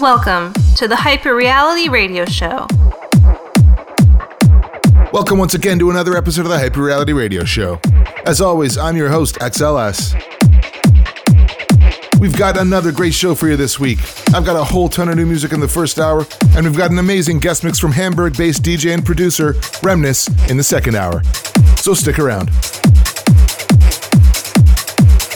Welcome to the Hyper Reality Radio Show. Welcome once again to another episode of the Hyper Reality Radio Show. As always, I'm your host, XLS. We've got another great show for you this week. I've got a whole ton of new music in the first hour, and we've got an amazing guest mix from Hamburg based DJ and producer Remnis in the second hour. So stick around.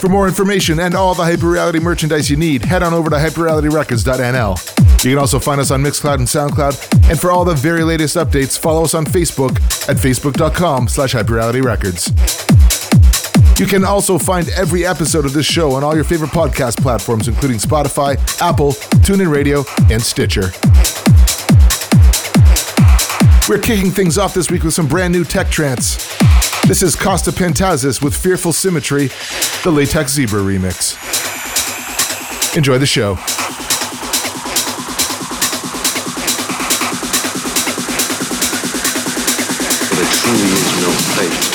For more information and all the Hyperreality merchandise you need, head on over to hyperrealityrecords.nl. You can also find us on Mixcloud and SoundCloud, and for all the very latest updates, follow us on Facebook at facebook.com slash hyperrealityrecords. You can also find every episode of this show on all your favorite podcast platforms, including Spotify, Apple, TuneIn Radio, and Stitcher. We're kicking things off this week with some brand new tech trance. This is Costa Pantazis with Fearful Symmetry, the Latex Zebra remix. Enjoy the show. There truly is no place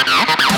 Ha ha ha ha!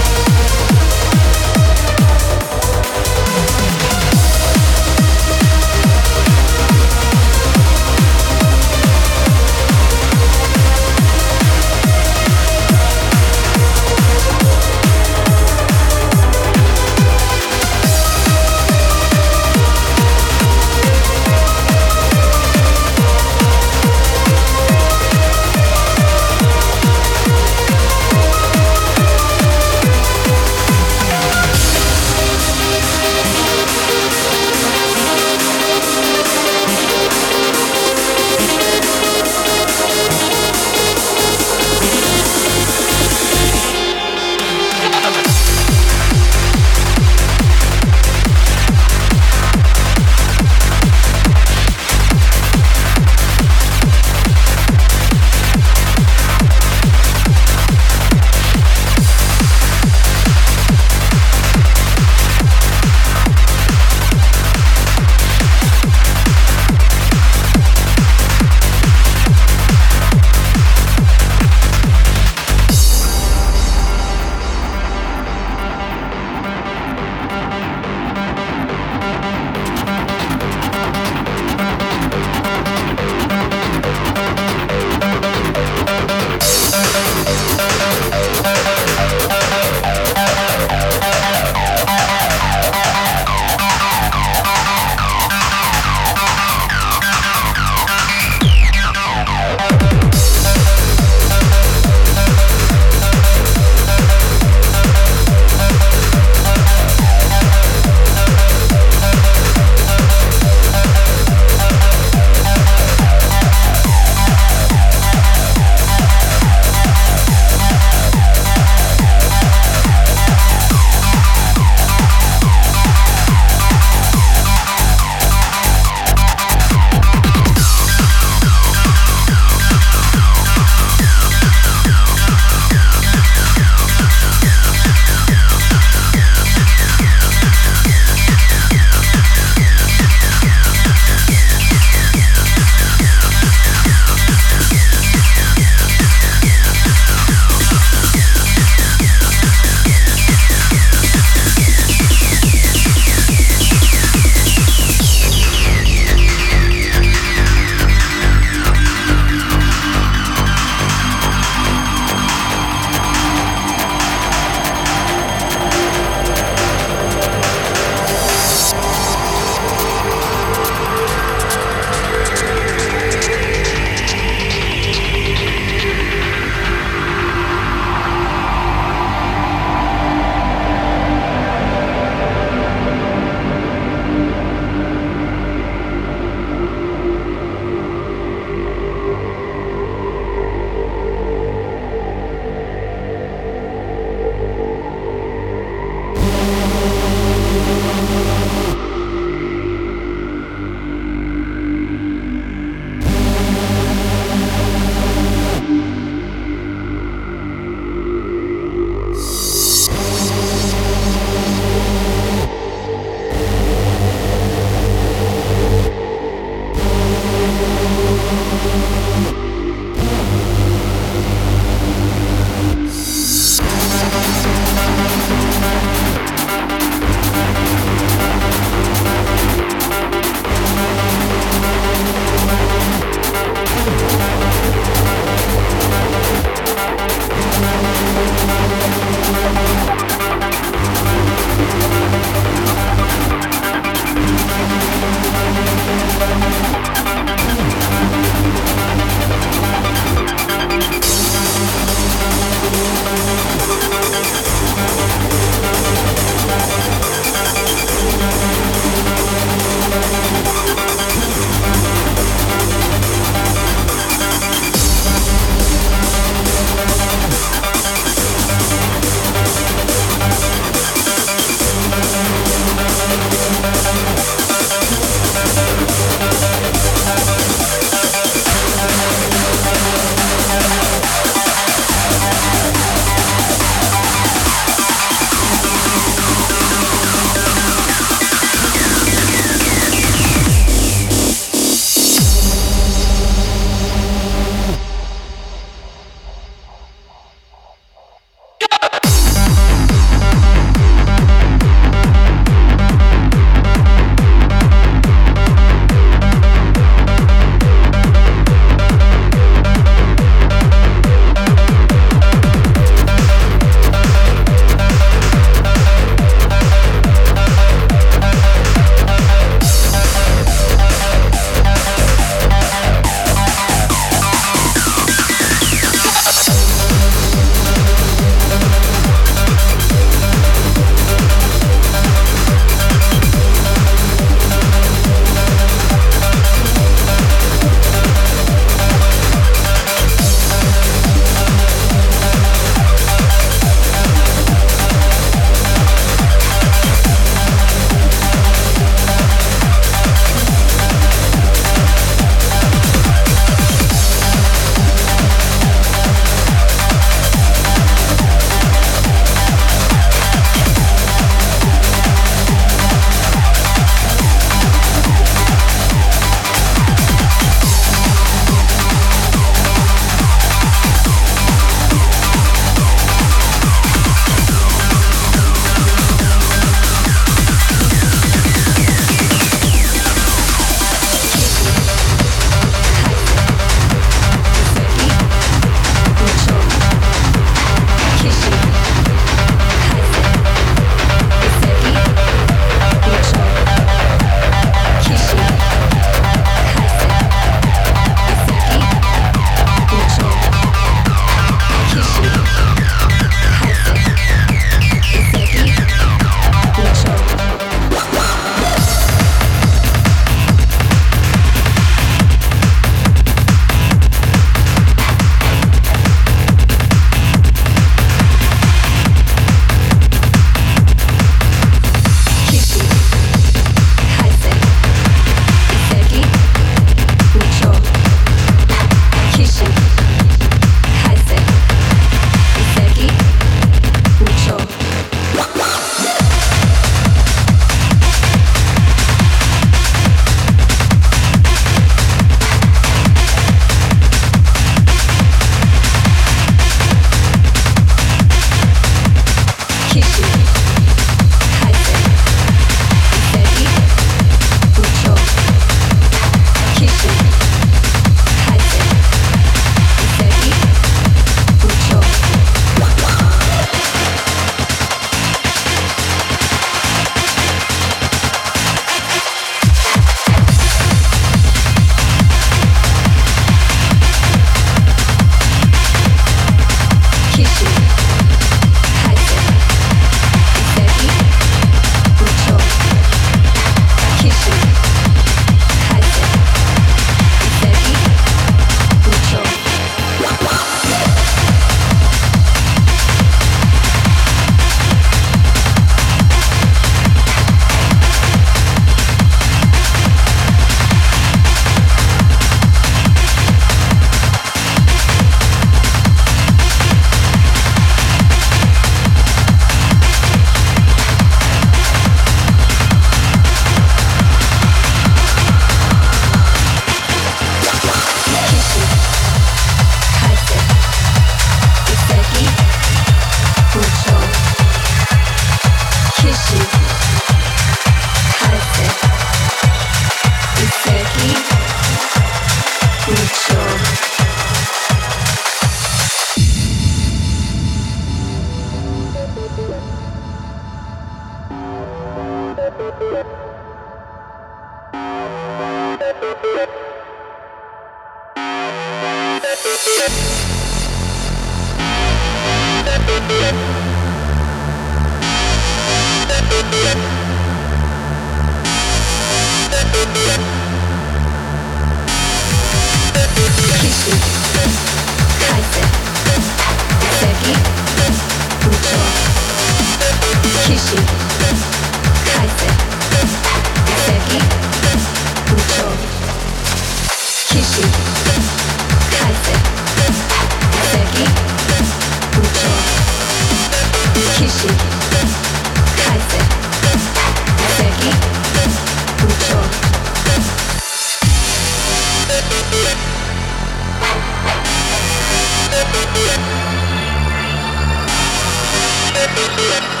Realities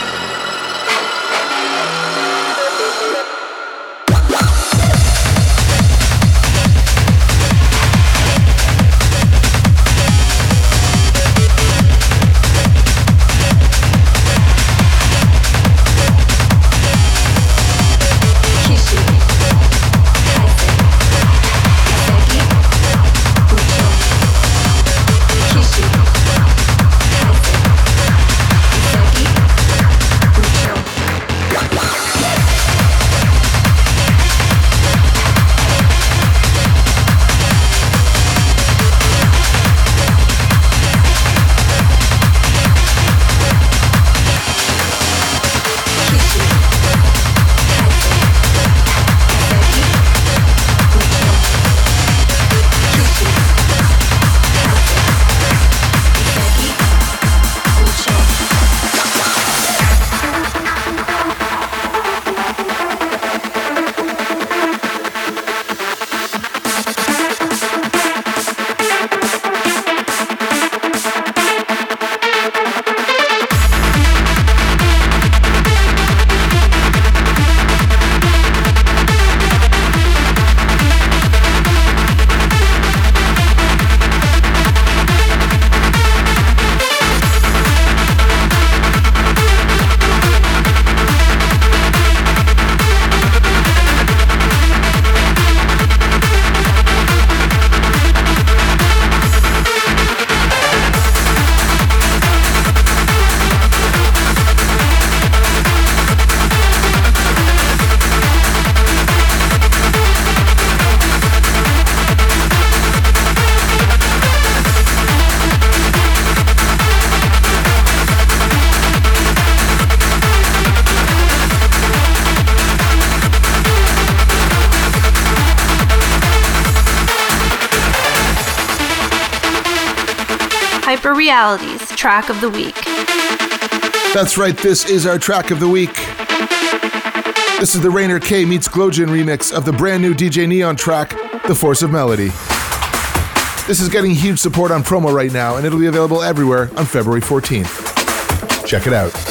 track of the week. That's right, this is our track of the week. This is the Rainer K meets Glowjin remix of the brand new DJ Neon track, The Force of Melody. This is getting huge support on promo right now, and it'll be available everywhere on February 14th. Check it out.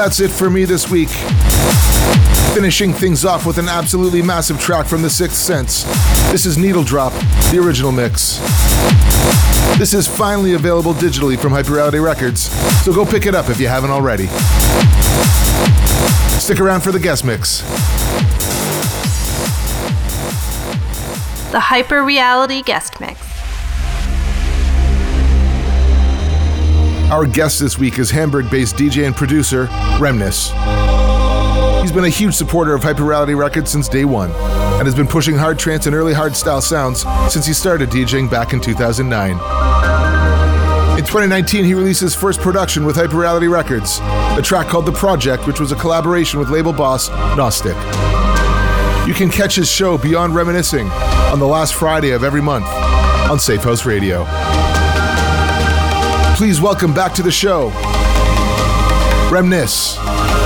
That's it for me this week. Finishing things off with an absolutely massive track from The Sixth Sense. This is Needle Drop, the original mix. This is finally available digitally from Hyperreality Records, so go pick it up if you haven't already. Stick around for the guest mix. The Hyper Reality Guest Mix. Our guest this week is Hamburg based DJ and producer Remnis. He's been a huge supporter of Hyperreality Records since day one and has been pushing hard trance and early hardstyle sounds since he started DJing back in 2009. In 2019, he released his first production with Hyperreality Records, a track called The Project, which was a collaboration with label boss Gnostic. You can catch his show Beyond Reminiscing on the last Friday of every month on Safe House Radio please welcome back to the show, Remnis.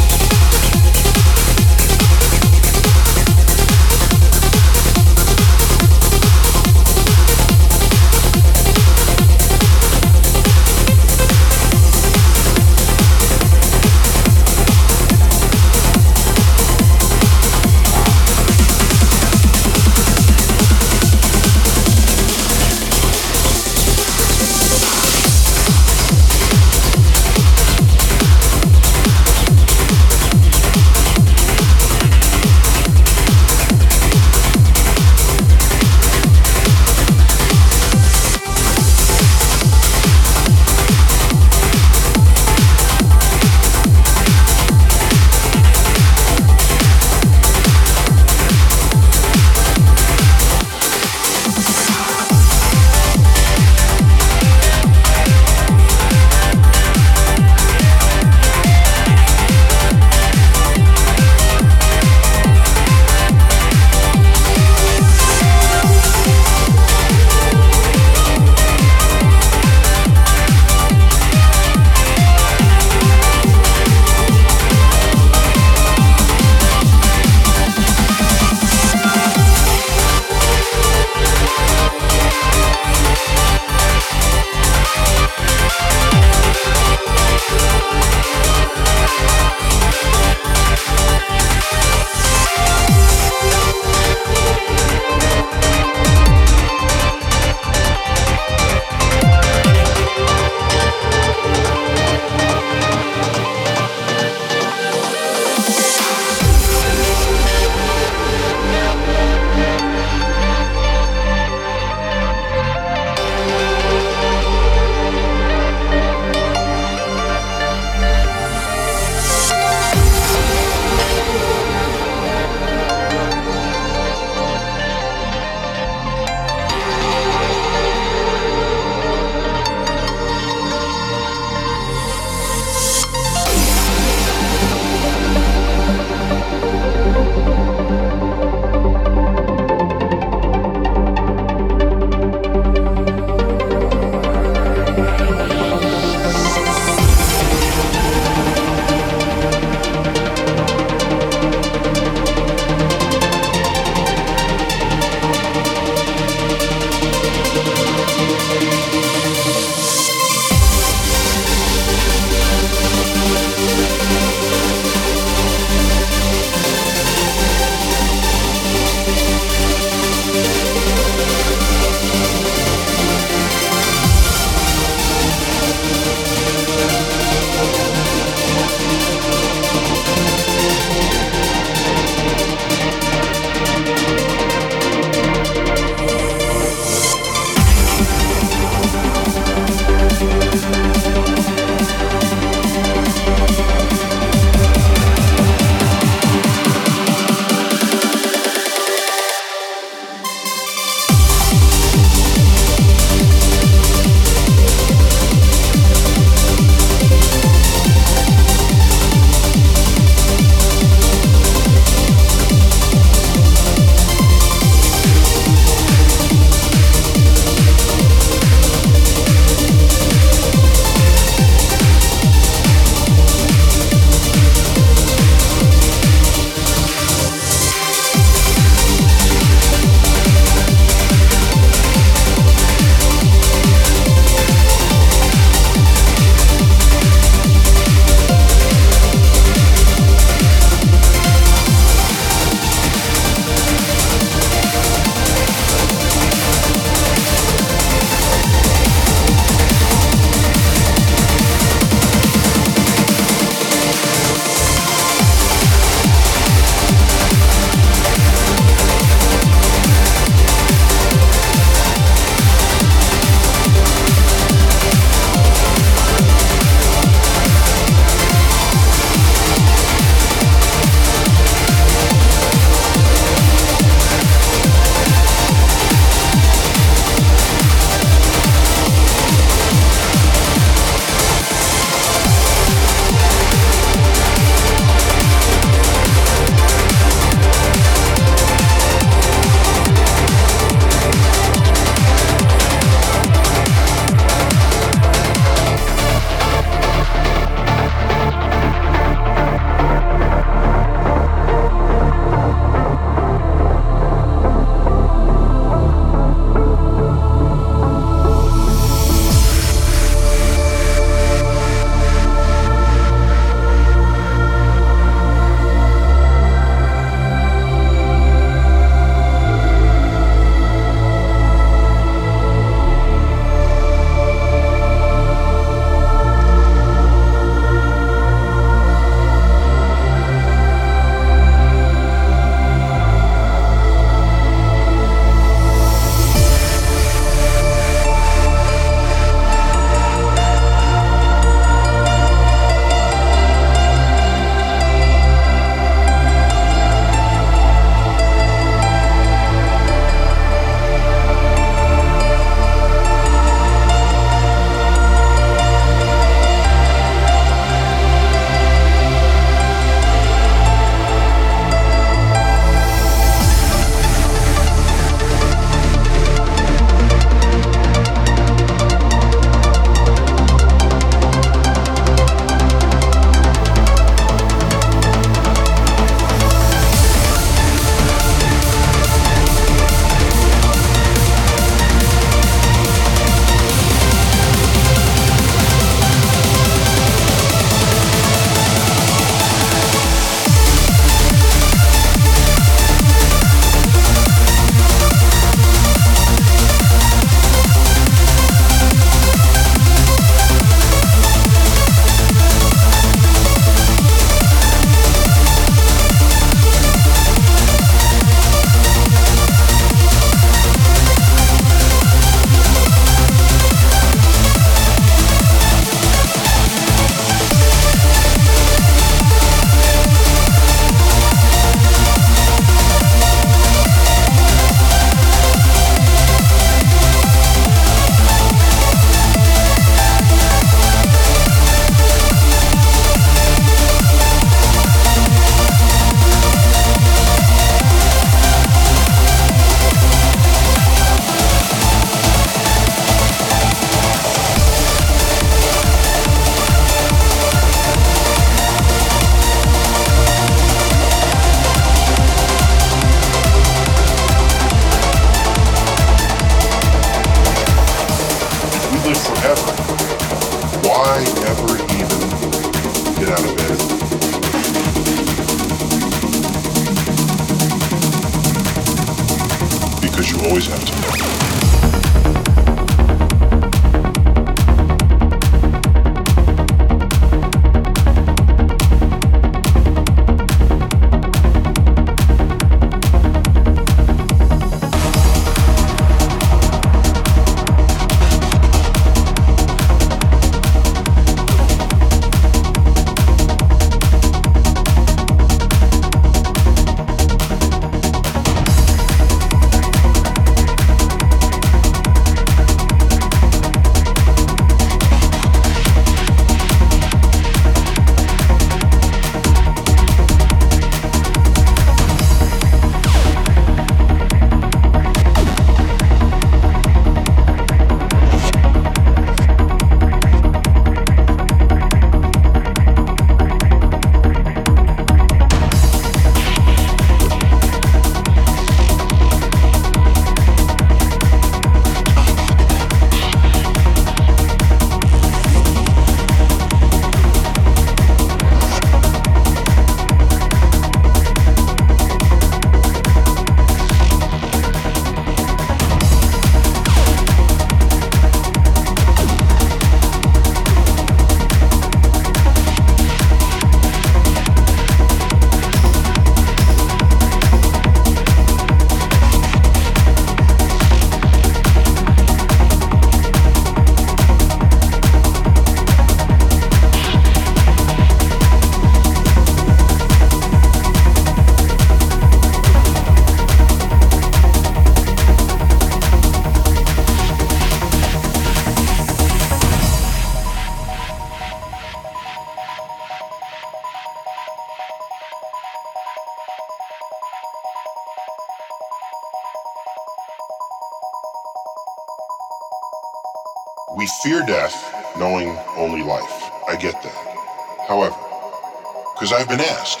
Been asked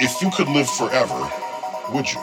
if you could live forever, would you?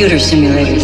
Computer simulator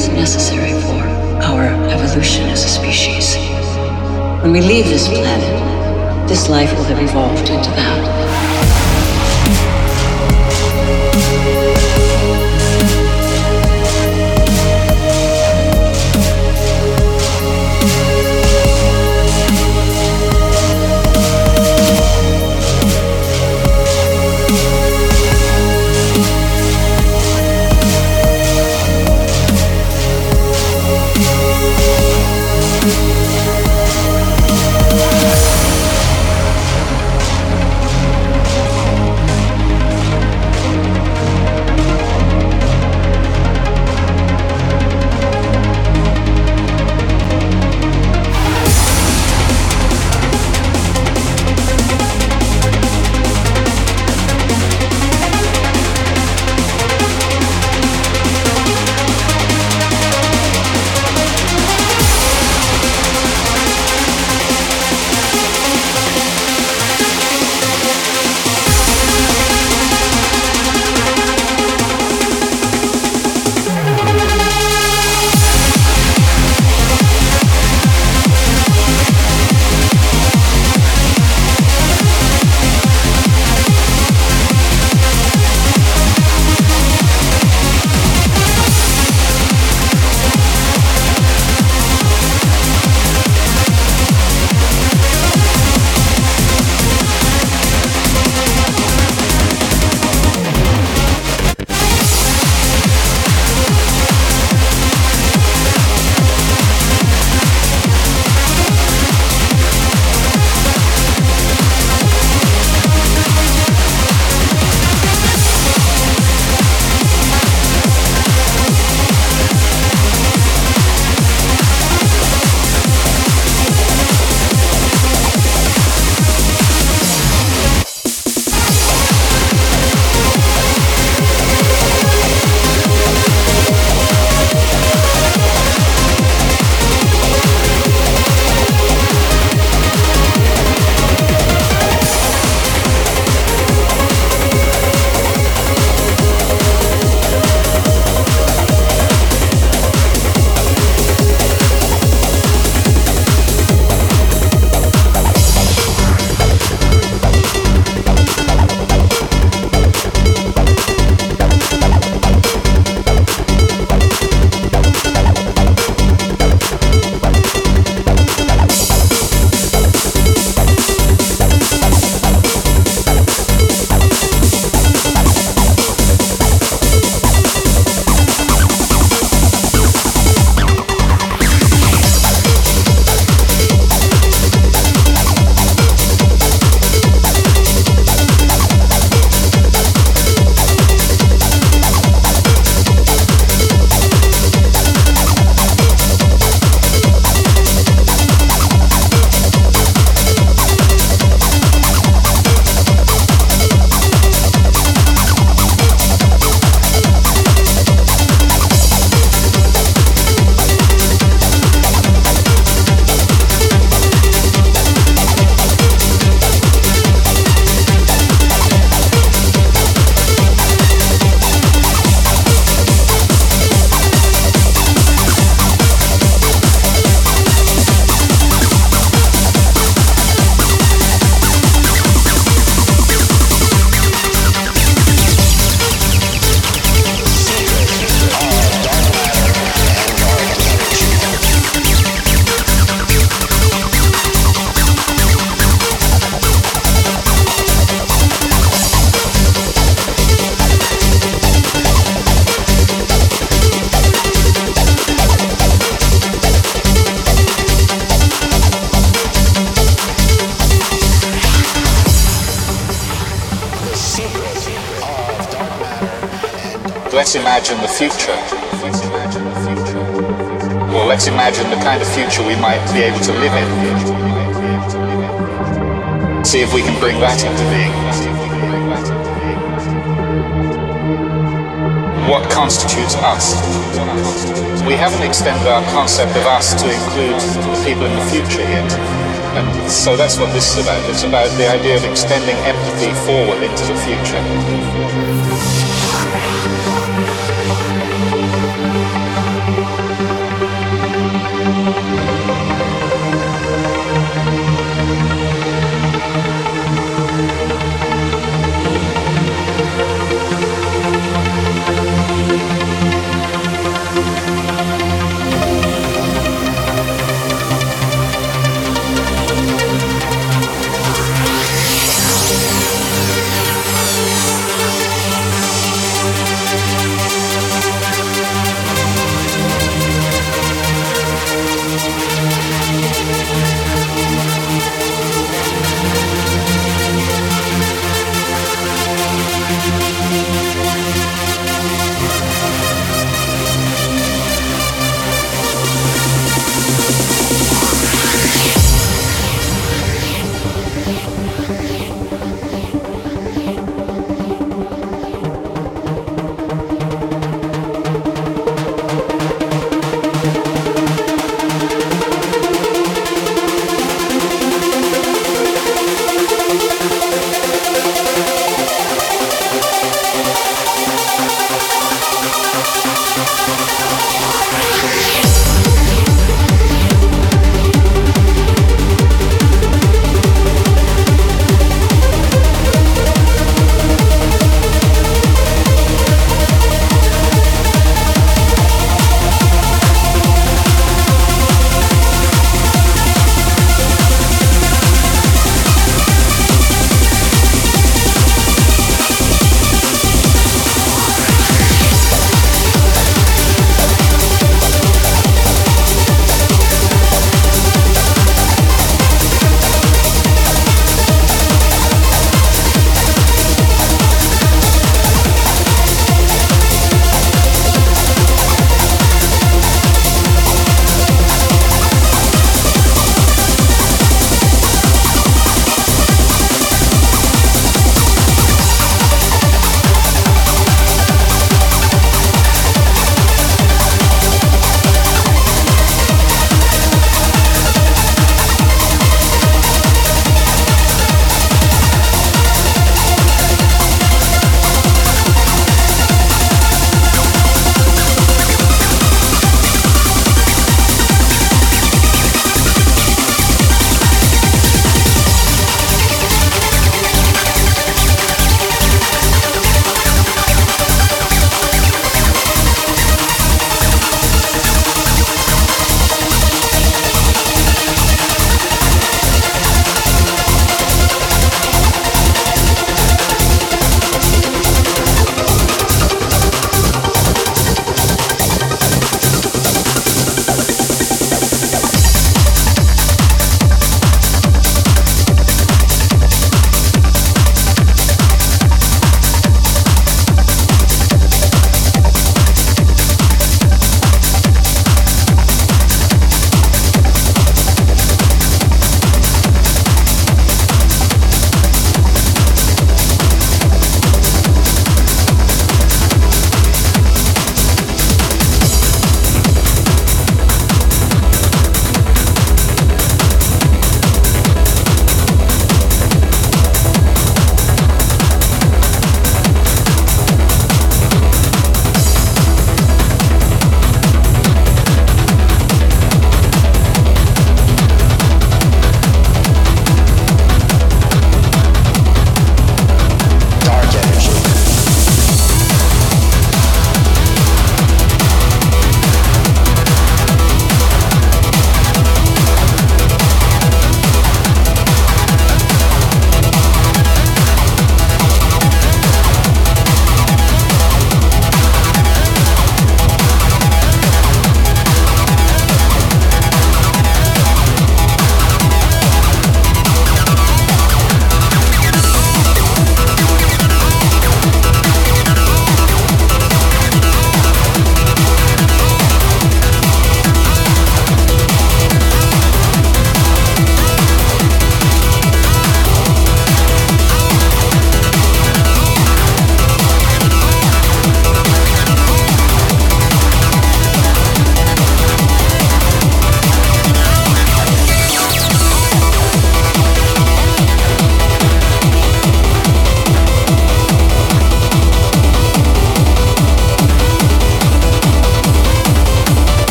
kind of future we might be able to live in. See if we can bring that into being. what constitutes us. We haven't extended our concept of us to include people in the future yet. And so that's what this is about. It's about the idea of extending empathy forward into the future.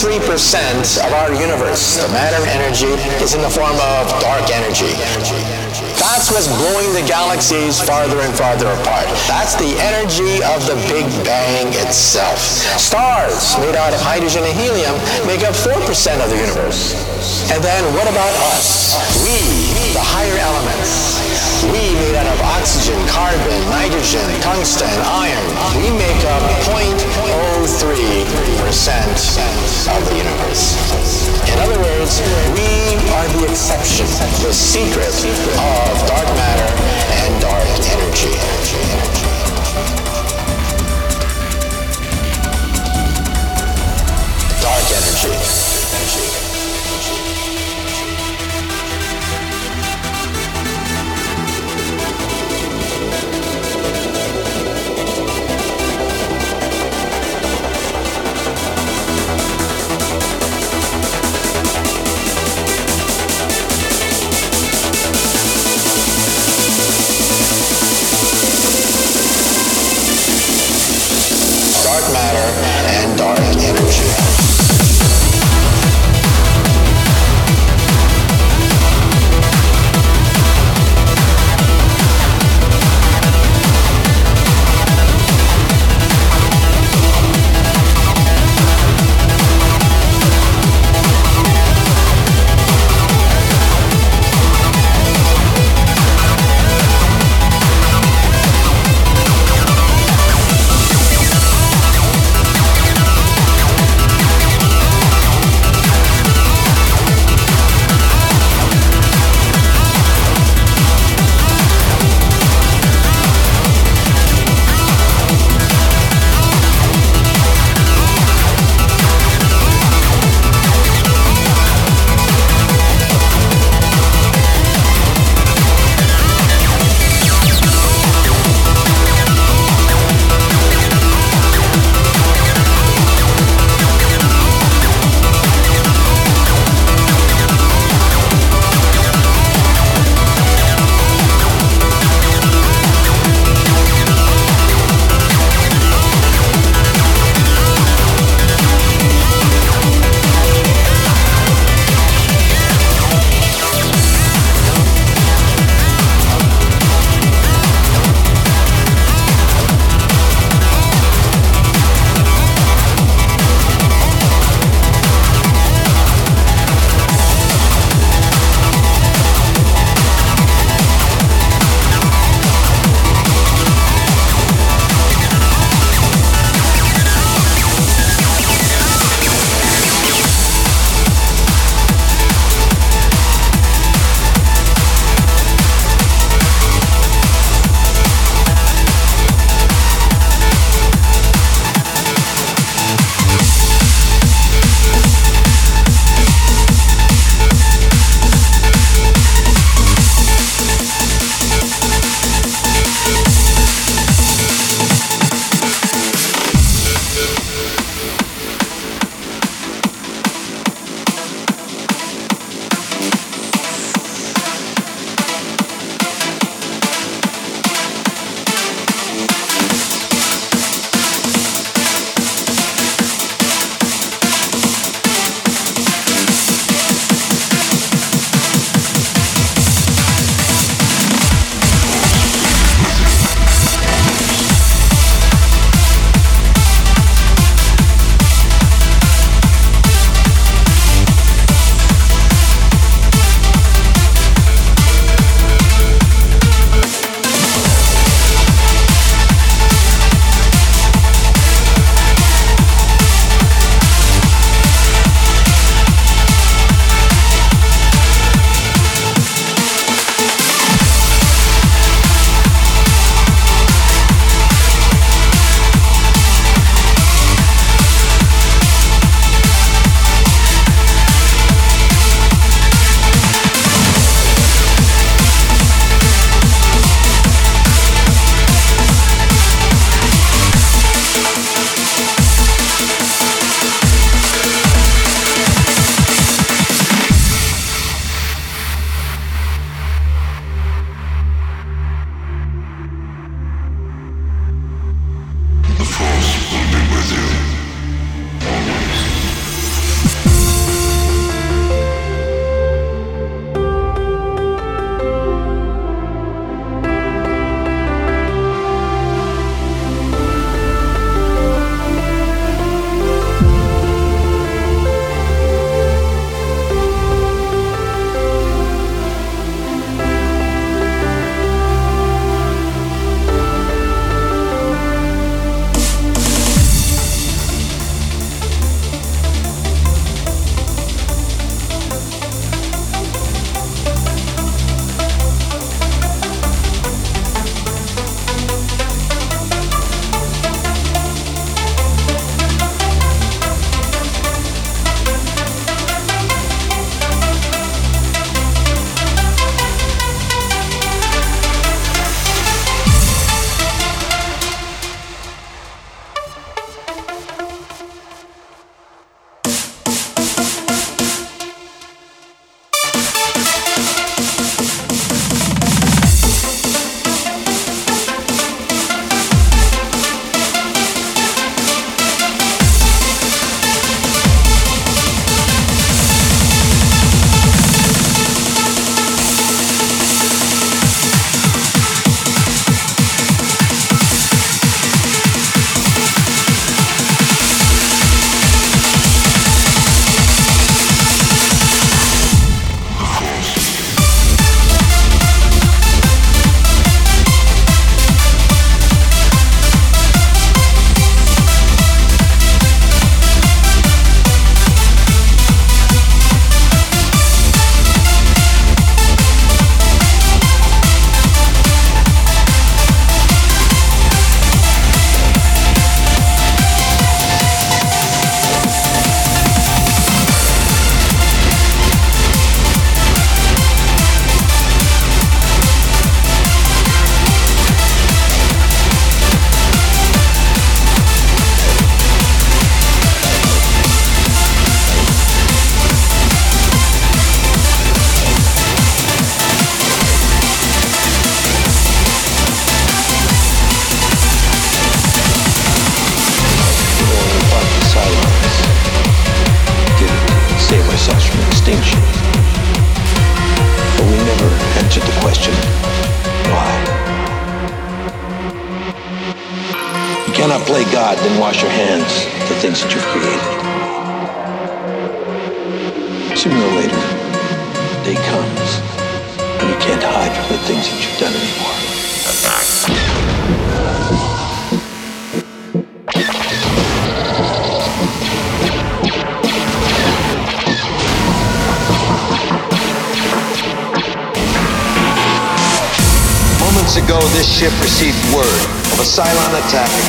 73% of our universe, the matter energy, is in the form of dark energy. That's what's blowing the galaxies farther and farther apart. That's the energy of the Big Bang itself. Stars made out of hydrogen and helium make up 4% of the universe. And then what about us? We, the higher elements. We made out of oxygen, carbon, nitrogen, tungsten, iron. We make up 0.03% of the universe. In other words, we are the exception, the secret of dark matter and dark energy. Dark energy.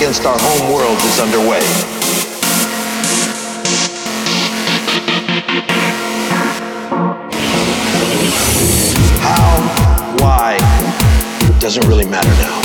against our home world is underway. How, why, doesn't really matter now.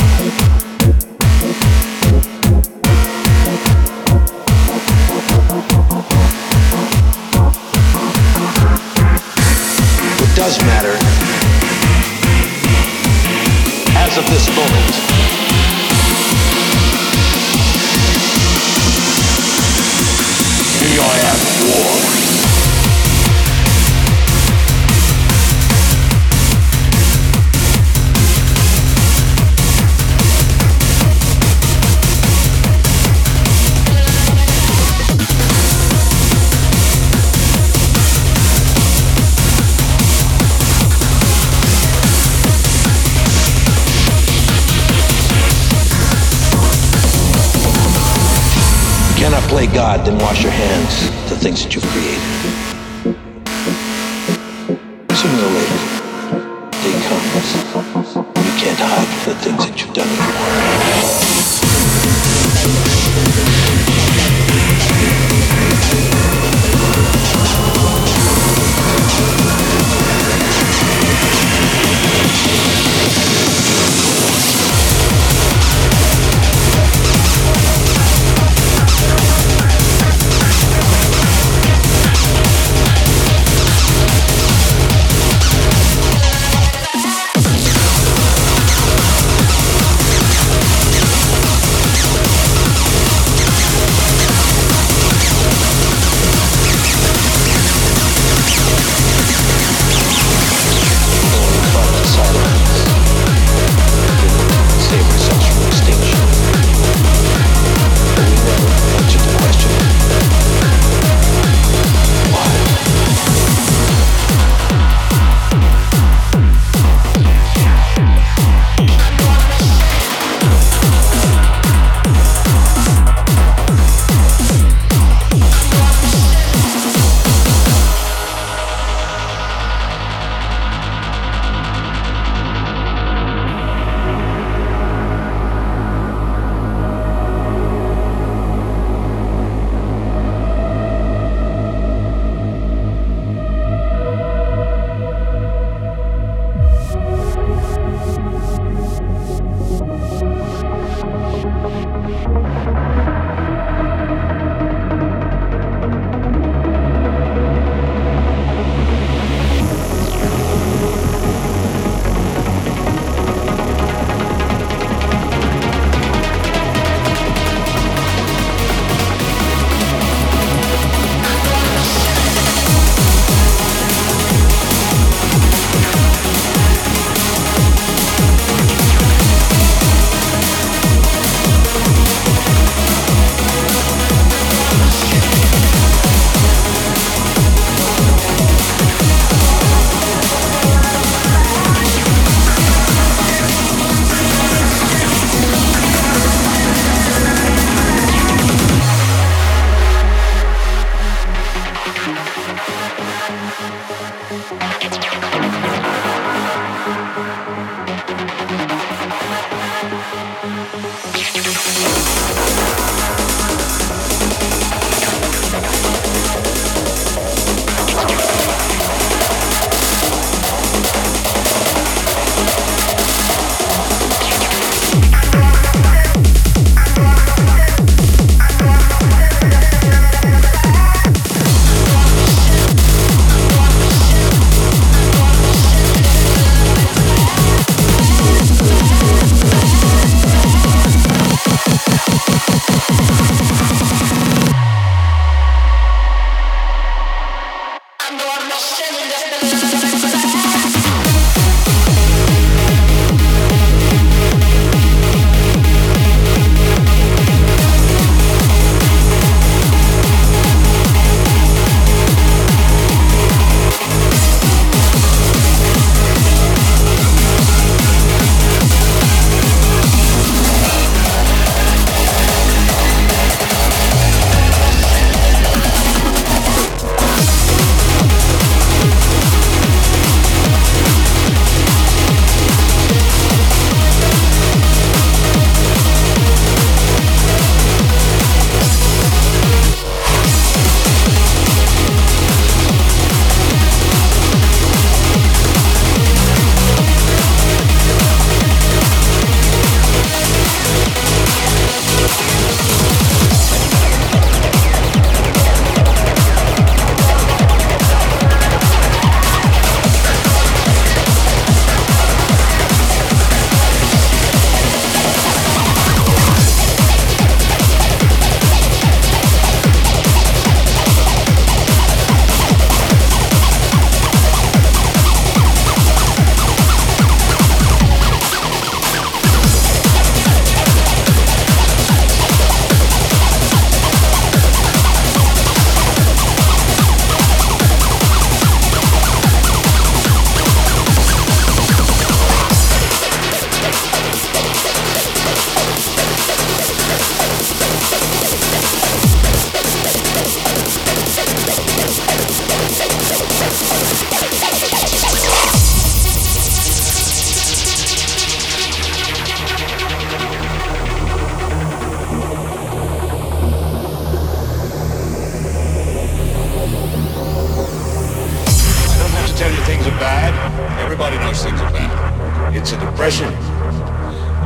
Things are bad. It's a depression.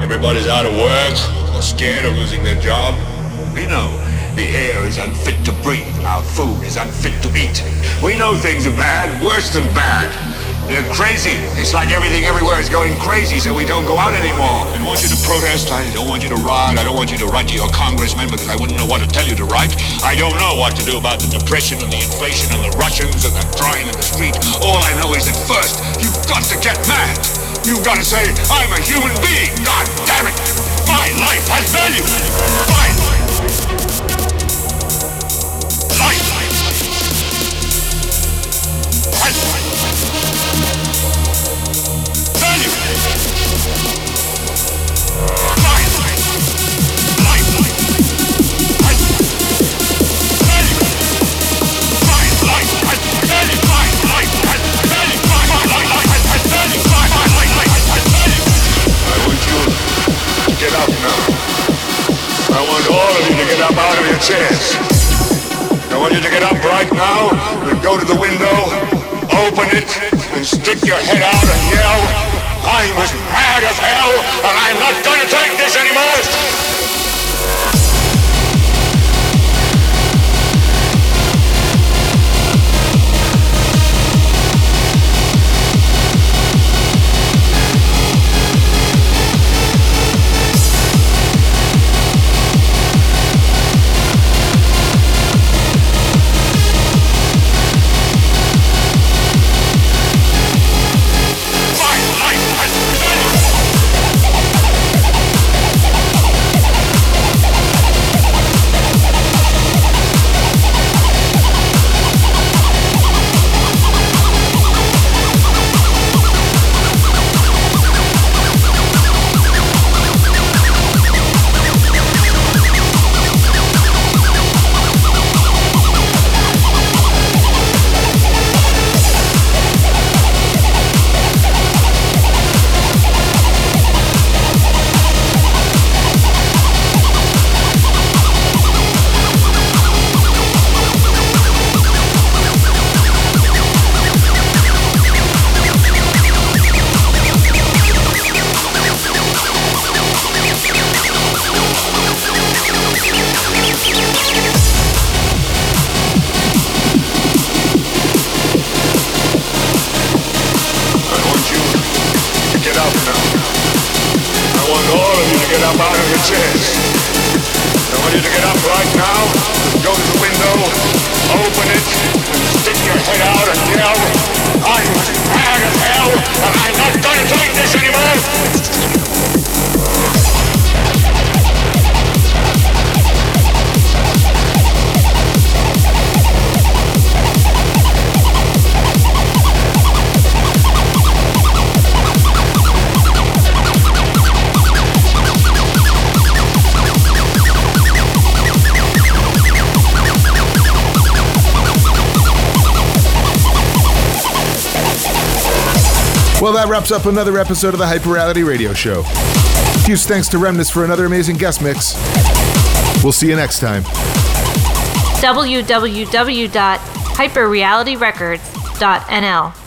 Everybody's out of work or scared of losing their job. We know the air is unfit to breathe. Our food is unfit to eat. We know things are bad, worse than bad. They're crazy. It's like everything everywhere is going crazy, so we don't go out anymore. I don't want you to protest. I don't want you to riot. I don't want you to write to your congressman because I wouldn't know what to tell you to write. I don't know what to do about the depression and the inflation and the Russians and the crying in the street. All I know is that first, you've got to get mad. You've got to say, I'm a human being. God damn it. My life has value. My life. I want you to get up now. I want all of you to get up out of your chairs. I want you to get up right now and go to the window, open it, and stick your head out and yell, I'm as mad as hell, and I'm not gonna take this anymore! That wraps up another episode of the Hyperreality Radio Show. Huge thanks to Remnants for another amazing guest mix. We'll see you next time. www.hyperrealityrecords.nl